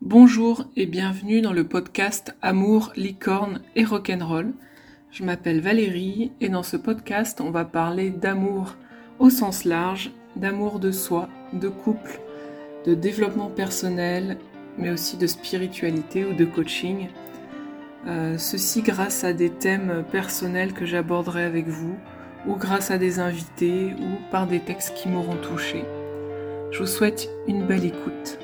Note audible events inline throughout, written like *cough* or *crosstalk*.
Bonjour et bienvenue dans le podcast Amour, licorne et rock'n'roll. Je m'appelle Valérie et dans ce podcast on va parler d'amour au sens large, d'amour de soi, de couple, de développement personnel, mais aussi de spiritualité ou de coaching. Euh, ceci grâce à des thèmes personnels que j'aborderai avec vous, ou grâce à des invités, ou par des textes qui m'auront touché. Je vous souhaite une belle écoute.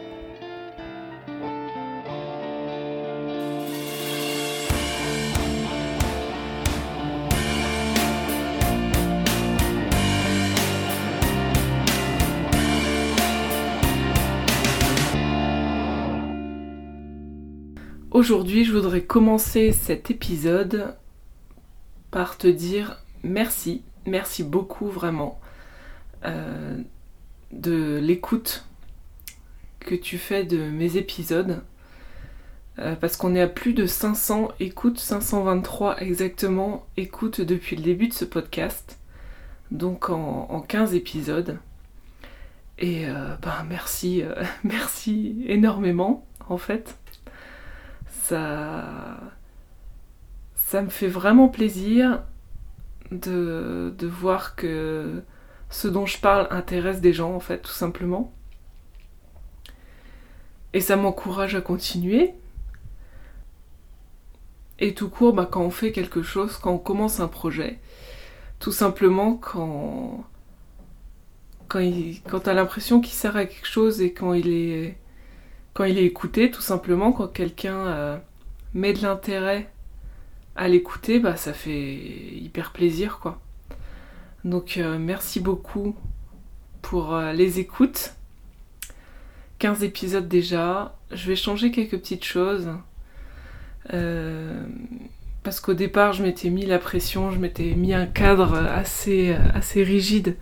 Aujourd'hui, je voudrais commencer cet épisode par te dire merci, merci beaucoup vraiment euh, de l'écoute que tu fais de mes épisodes. Euh, parce qu'on est à plus de 500 écoutes, 523 exactement écoutes depuis le début de ce podcast. Donc en, 15 épisodes. Et euh, ben merci, *laughs* merci énormément en fait ça, ça me fait vraiment plaisir de, de voir que ce dont je parle intéresse des gens, en fait, tout simplement. Et ça m'encourage à continuer. Et tout court, bah, quand on fait quelque chose, quand on commence un projet, tout simplement quand, quand, il, quand t'as l'impression qu'il sert à quelque chose et quand il est quand il est écouté, tout simplement, quand quelqu'un euh, met de l'intérêt à l'écouter, bah ça fait hyper plaisir quoi. Donc euh, merci beaucoup pour euh, les écoutes. 15 épisodes déjà. Je vais changer quelques petites choses. parce qu'au départ, je m'étais mis la pression, je m'étais mis un cadre assez, assez rigide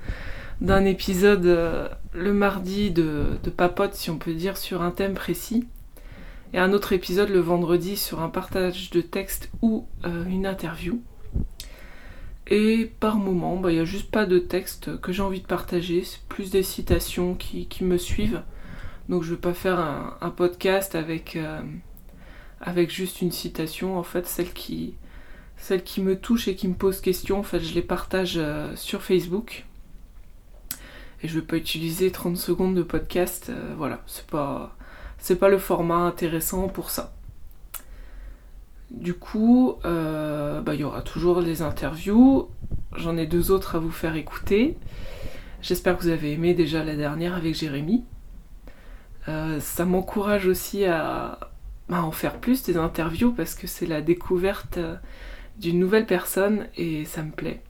d'un épisode euh, le mardi de, papote, si on peut dire, sur un thème précis, et un autre épisode le vendredi sur un partage de texte ou euh, une interview. Et par moment, bah, il n'y a juste pas de texte que j'ai envie de partager, c'est plus des citations qui, me suivent. Donc je ne vais pas faire un, podcast avec, euh, avec juste une citation, en fait, celle qui, celle qui me touche et qui me pose question, en fait, je les partage sur Facebook et je vais pas utiliser 30 secondes de podcast. Euh, voilà, c'est pas, c'est pas le format intéressant pour ça. Du coup, euh, bah, il y aura toujours les interviews. J'en ai deux autres à vous faire écouter. J'espère que vous avez aimé déjà la dernière avec Jérémy. Euh, ça m'encourage aussi à, à, en faire plus des interviews parce que c'est la découverte d'une nouvelle personne et ça me plaît.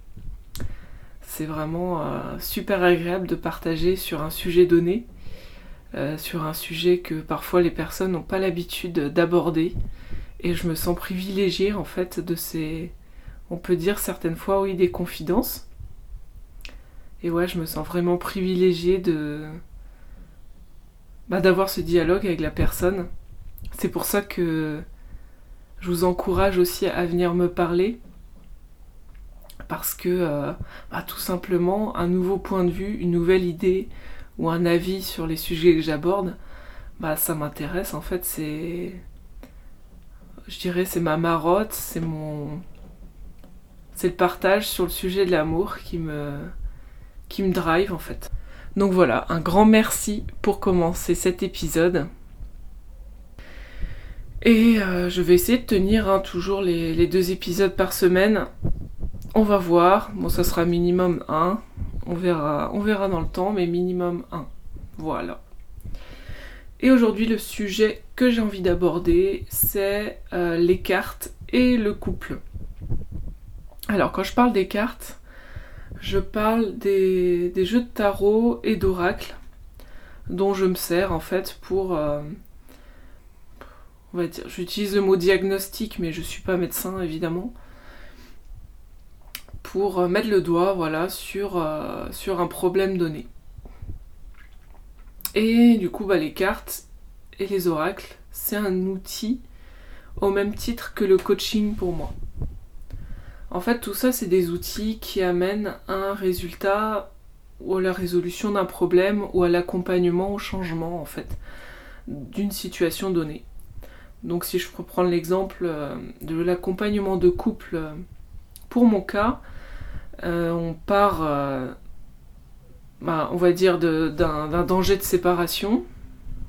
C'est vraiment euh, super agréable de partager sur un sujet donné, euh, sur un sujet que parfois les personnes n'ont pas l'habitude d'aborder. Et je me sens privilégiée en fait de ces, on peut dire certaines fois oui, des confidences. Et ouais, je me sens vraiment privilégiée de bah, d'avoir ce dialogue avec la personne. C'est pour ça que je vous encourage aussi à venir me parler parce que euh, bah, tout simplement un nouveau point de vue, une nouvelle idée ou un avis sur les sujets que j'aborde, bah ça m'intéresse en fait, c'est je dirais c'est ma marotte, c'est mon c'est le partage sur le sujet de l'amour qui me qui me drive en fait. Donc voilà, un grand merci pour commencer cet épisode. Et euh, je vais essayer de tenir hein, toujours les, deux épisodes par semaine. On va voir. Bon, ça sera minimum 1. On verra, on verra dans le temps, mais minimum 1. Voilà. Et aujourd'hui, le sujet que j'ai envie d'aborder, c'est euh, les cartes et le couple. Alors, quand je parle des cartes, je parle des, jeux de tarot et d'oracle dont je me sers en fait pour. Euh, on va dire, j'utilise le mot diagnostic, mais je suis pas médecin évidemment pour euh, mettre le doigt voilà, sur, euh, sur un problème donné. Et du coup, bah, les cartes et les oracles, c'est un outil au même titre que le coaching pour moi. En fait, tout ça, c'est des outils qui amènent un résultat ou à la résolution d'un problème ou à l'accompagnement au changement, en fait. d'une situation donnée. Donc si je reprends l'exemple euh, de l'accompagnement de couple, pour mon cas, on part, bah, on va dire, d'un danger de séparation.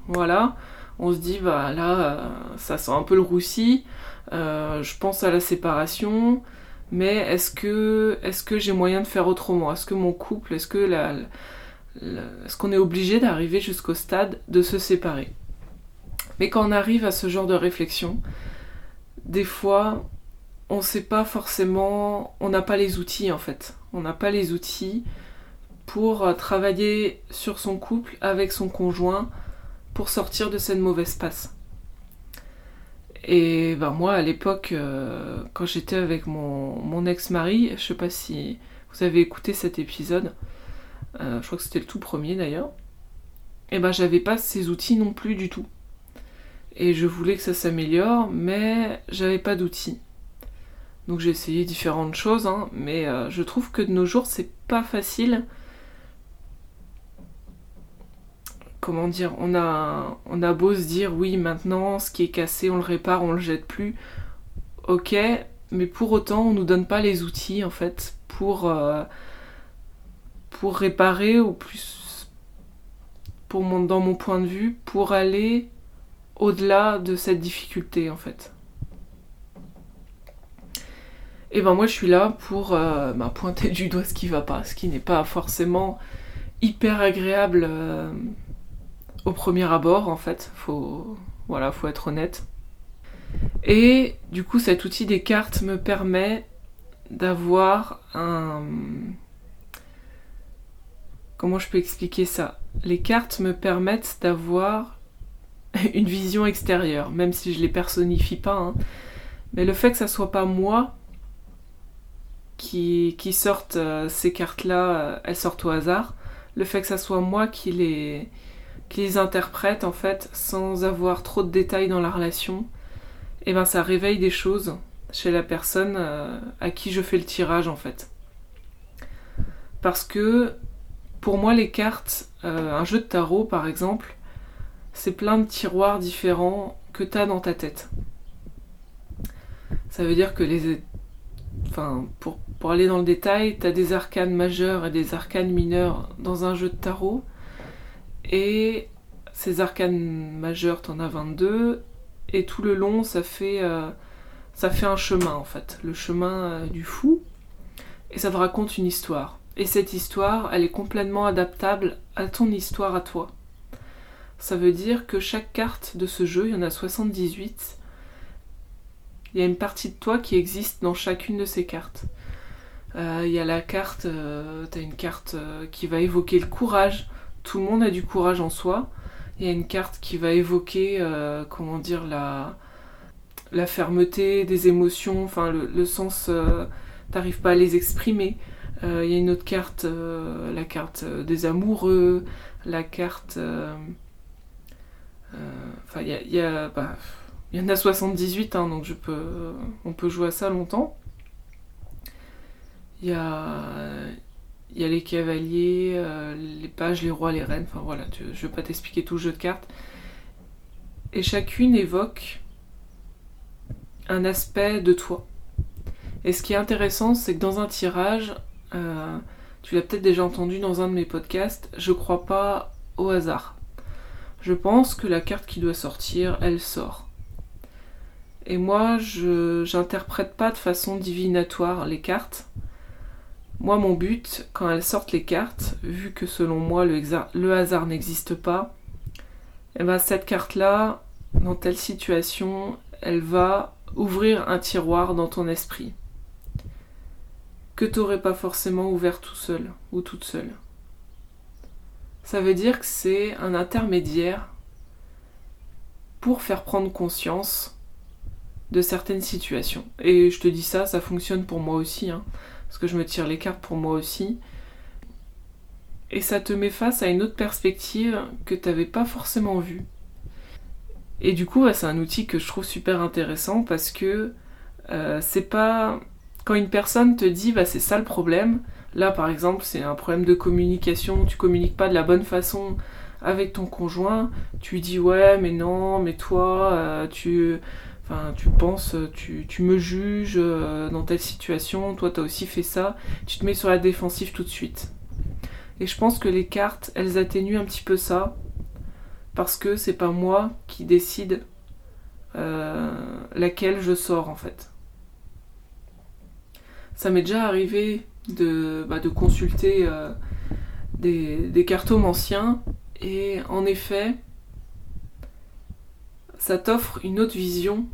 Voilà, on se dit, bah là, ça sent un peu le roussi, je pense à la séparation, mais est-ce que, est que j'ai moyen de faire autrement? Est-ce que mon couple, est-ce que est-ce qu'on est obligé d'arriver jusqu'au stade de se séparer? Mais quand on arrive à ce genre de réflexion, des fois, on ne sait pas forcément, on n'a pas les outils en fait. On n'a pas les outils pour euh, travailler sur son couple avec son conjoint pour sortir de cette mauvaise passe. Et ben moi, à l'époque, euh, quand j'étais avec mon, mon ex-mari, je sais pas si vous avez écouté cet épisode, euh, je crois que c'était le tout premier d'ailleurs, et ben j'avais pas ces outils non plus du tout. Et je voulais que ça s'améliore, mais j'avais pas d'outils. Donc j'ai essayé différentes choses, hein, mais euh, je trouve que de nos jours c'est pas facile. Comment dire on a, on a beau se dire oui maintenant ce qui est cassé on le répare, on le jette plus. Ok, mais pour autant on nous donne pas les outils en fait pour, euh, pour réparer ou plus pour dans mon point de vue pour aller au-delà de cette difficulté en fait. Et ben moi je suis là pour euh, bah, pointer du doigt ce qui va pas, ce qui n'est pas forcément hyper agréable euh, au premier abord en fait. Faut voilà, faut être honnête. Et du coup cet outil des cartes me permet d'avoir un Comment je peux expliquer ça? Les cartes me permettent d'avoir une vision extérieure, même si je les personnifie pas. Hein. Mais le fait que ça soit pas moi qui, qui sorte euh, ces cartes-là, euh, elles sortent au hasard. Le fait que ça soit moi qui les, qui les interprète en fait sans avoir trop de détails dans la relation, et eh ben ça réveille des choses chez la personne euh, à qui je fais le tirage en fait. Parce que pour moi, les cartes, un jeu de tarot par exemple, c'est plein de tiroirs différents que tu as dans ta tête. Ça veut dire que les. Enfin, pour, aller dans le détail, tu as des arcanes majeurs et des arcanes mineurs dans un jeu de tarot. Et ces arcanes majeures, t'en as 22. Et tout le long, ça fait, euh, ça fait un chemin en fait. Le chemin euh, du fou. Et ça te raconte une histoire. Et cette histoire, elle est complètement adaptable à ton histoire à toi. Ça veut dire que chaque carte de ce jeu, il y en a 78, il y a une partie de toi qui existe dans chacune de ces cartes. Euh, il y a la carte, euh, tu as une carte euh, qui va évoquer le courage. Tout le monde a du courage en soi. Il y a une carte qui va évoquer, comment dire, la, la fermeté des émotions, enfin le, sens, t'arrives pas à les exprimer. Euh, il y a une autre carte, euh, la carte euh, des amoureux, la carte. Enfin, il y, a, bah, y en a 78, hein, donc je peux, on peut jouer à ça longtemps. Il y a, y a les cavaliers, les pages, les rois, les reines. Enfin voilà, je ne vais pas t'expliquer tout le jeu de cartes. Et chacune évoque un aspect de toi. Et ce qui est intéressant, c'est que dans un tirage, euh, tu l'as peut-être déjà entendu dans un de mes podcasts, je crois pas au hasard. Je pense que la carte qui doit sortir, elle sort. Et moi, je j'interprète pas de façon divinatoire les cartes. Moi, mon but, quand elles sortent les cartes, vu que selon moi le, hasard n'existe pas, eh ben cette carte-là, dans telle situation, elle va ouvrir un tiroir dans ton esprit que t'aurais pas forcément ouvert tout seul ou toute seule. Ça veut dire que c'est un intermédiaire pour faire prendre conscience de certaines situations. Et je te dis ça, ça fonctionne pour moi aussi, hein, parce que je me tire les cartes pour moi aussi. Et ça te met face à une autre perspective que tu n'avais pas forcément vue. Et du coup, c'est un outil que je trouve super intéressant parce que euh, c'est pas quand une personne te dit bah c'est ça le problème, là par exemple c'est un problème de communication, tu communiques pas de la bonne façon avec ton conjoint, tu dis ouais mais non, mais toi, tu Enfin, tu penses, tu, me juges euh, dans telle situation, toi t'as aussi fait ça, tu te mets sur la défensive tout de suite. Et je pense que les cartes, elles atténuent un petit peu ça, parce que c'est pas moi qui décide euh, laquelle je sors en fait. Ça m'est déjà arrivé de, bah, de consulter euh, des, des cartomes anciens, et en effet, ça t'offre une autre vision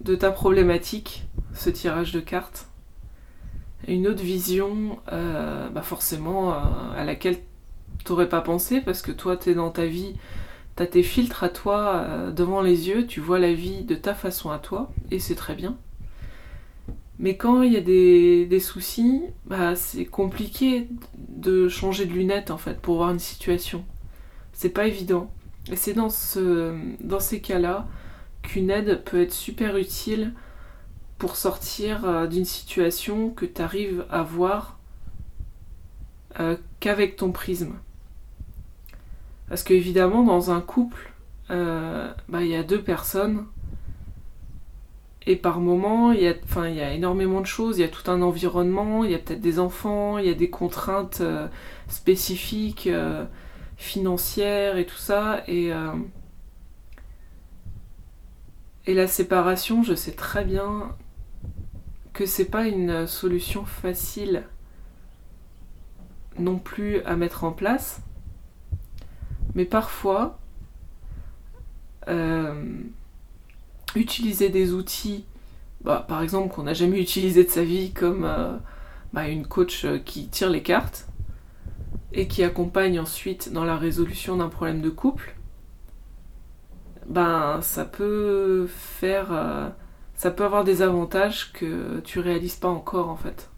de ta problématique, ce tirage de cartes. Une autre vision, euh, bah forcément, euh, à laquelle t'aurais pas pensé, parce que toi, tu es dans ta vie, tu as tes filtres à toi euh, devant les yeux, tu vois la vie de ta façon à toi, et c'est très bien. Mais quand il y a des, des soucis, bah, c'est compliqué de changer de lunettes en fait pour voir une situation. C'est pas évident. Et c'est dans, ce, dans ces cas-là qu'une aide peut être super utile pour sortir euh, d'une situation que tu arrives à voir euh, qu'avec ton prisme. Parce qu'évidemment, dans un couple, euh, bah, il y a deux personnes. Et par moment, il y, y a énormément de choses. Il y a tout un environnement, il y a peut-être des enfants, il y a des contraintes spécifiques financière et tout ça. Et, euh, et la séparation, je sais très bien que c'est pas une solution facile non plus à mettre en place. Mais parfois, euh, utiliser des outils, bah, par exemple qu'on n'a jamais utilisé de sa vie, comme euh, bah, une coach qui tire les cartes, et qui accompagne ensuite dans la résolution d'un problème de couple, ben ça peut faire euh, ça peut avoir des avantages que tu réalises pas encore en fait.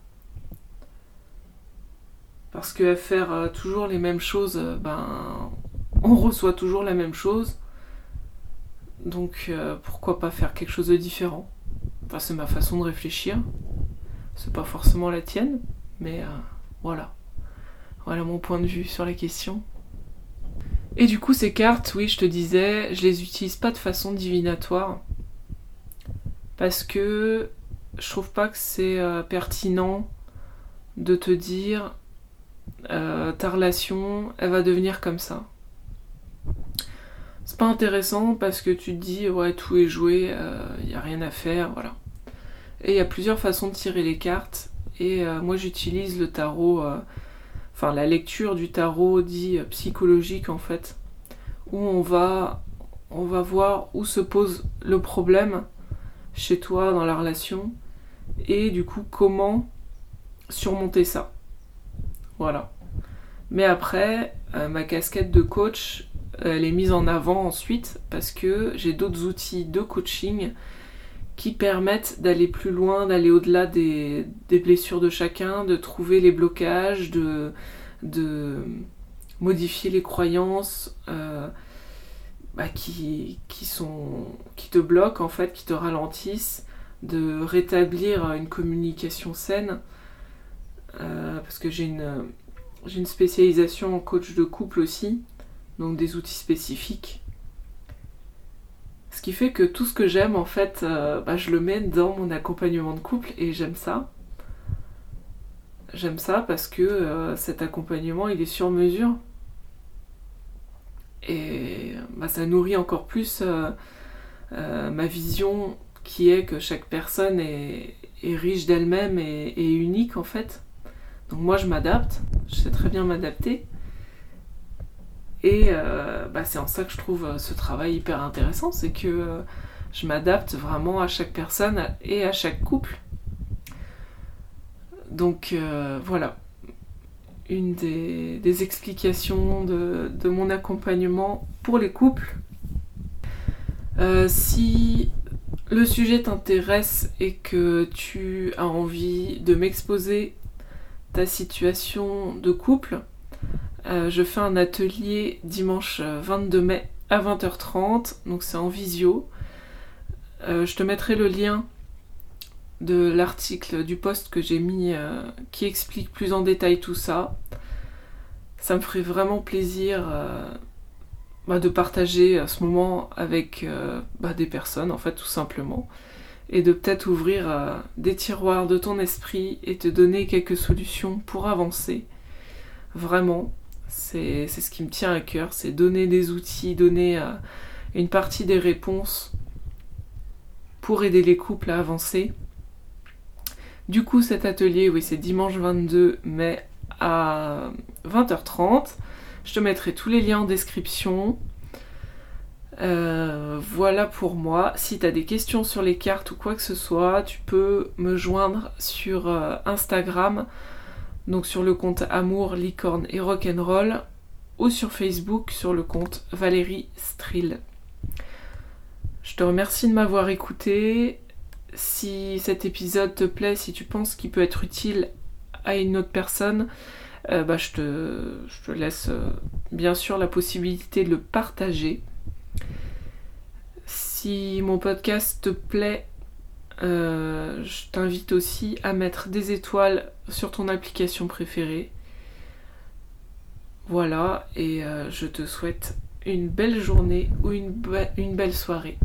Parce que faire euh, toujours les mêmes choses, euh, ben on reçoit toujours la même chose. Donc pourquoi pas faire quelque chose de différent? Enfin c'est ma façon de réfléchir. C'est pas forcément la tienne, mais voilà. Voilà mon point de vue sur la question. Et du coup, ces cartes, oui, je te disais, je les utilise pas de façon divinatoire. Parce que je trouve pas que c'est euh, pertinent de te dire euh, ta relation, elle va devenir comme ça. C'est pas intéressant parce que tu te dis, ouais, tout est joué, il euh, n'y a rien à faire, voilà. Et il y a plusieurs façons de tirer les cartes. Et moi, j'utilise le tarot enfin la lecture du tarot dit euh, psychologique en fait, où on va, voir où se pose le problème chez toi dans la relation et du coup comment surmonter ça. Voilà. Mais après, euh, ma casquette de coach, elle est mise en avant ensuite parce que j'ai d'autres outils de coaching qui permettent d'aller plus loin, d'aller au-delà des, blessures de chacun, de trouver les blocages, de, modifier les croyances euh, bah, qui, te bloquent en fait, qui te ralentissent, de rétablir une communication saine. Euh, parce que j'ai une spécialisation en coach de couple aussi, donc des outils spécifiques ce qui fait que tout ce que j'aime, en fait, euh, bah, je le mets dans mon accompagnement de couple et j'aime ça. J'aime ça parce que euh, cet accompagnement, il est sur mesure. Et bah, ça nourrit encore plus euh, ma vision qui est que chaque personne est, riche d'elle-même et, et, unique en fait. Donc moi je m'adapte, je sais très bien m'adapter. Et euh, bah, c'est en ça que je trouve euh, ce travail hyper intéressant, c'est que euh, je m'adapte vraiment à chaque personne et à chaque couple. Donc voilà, une des, explications de, mon accompagnement pour les couples. si le sujet t'intéresse et que tu as envie de m'exposer ta situation de couple, euh, je fais un atelier dimanche 22 euh, mai à 20h30, donc c'est en visio. Euh, je te mettrai le lien de l'article du post que j'ai mis qui explique plus en détail tout ça. Ça me ferait vraiment plaisir bah, de partager à ce moment avec bah, des personnes, en fait, tout simplement. Et de peut-être ouvrir des tiroirs de ton esprit et te donner quelques solutions pour avancer. Vraiment, c'est ce qui me tient à cœur, c'est donner des outils, donner une partie des réponses pour aider les couples à avancer. Du coup, cet atelier, oui, c'est dimanche 22 mai à 20h30. Je te mettrai tous les liens en description. Euh, voilà pour moi. Si tu as des questions sur les cartes ou quoi que ce soit, tu peux me joindre sur euh, Instagram, donc sur le compte Amour, Licorne et Rock'n'Roll, ou sur Facebook sur le compte Valérie Strill. Je te remercie de m'avoir écouté. Si cet épisode te plaît, si tu penses qu'il peut être utile à une autre personne, euh, bah, je, te, laisse euh, bien sûr la possibilité de le partager. Si mon podcast te plaît, euh, je t'invite aussi à mettre des étoiles sur ton application préférée. Voilà, et je te souhaite une belle journée ou une belle soirée.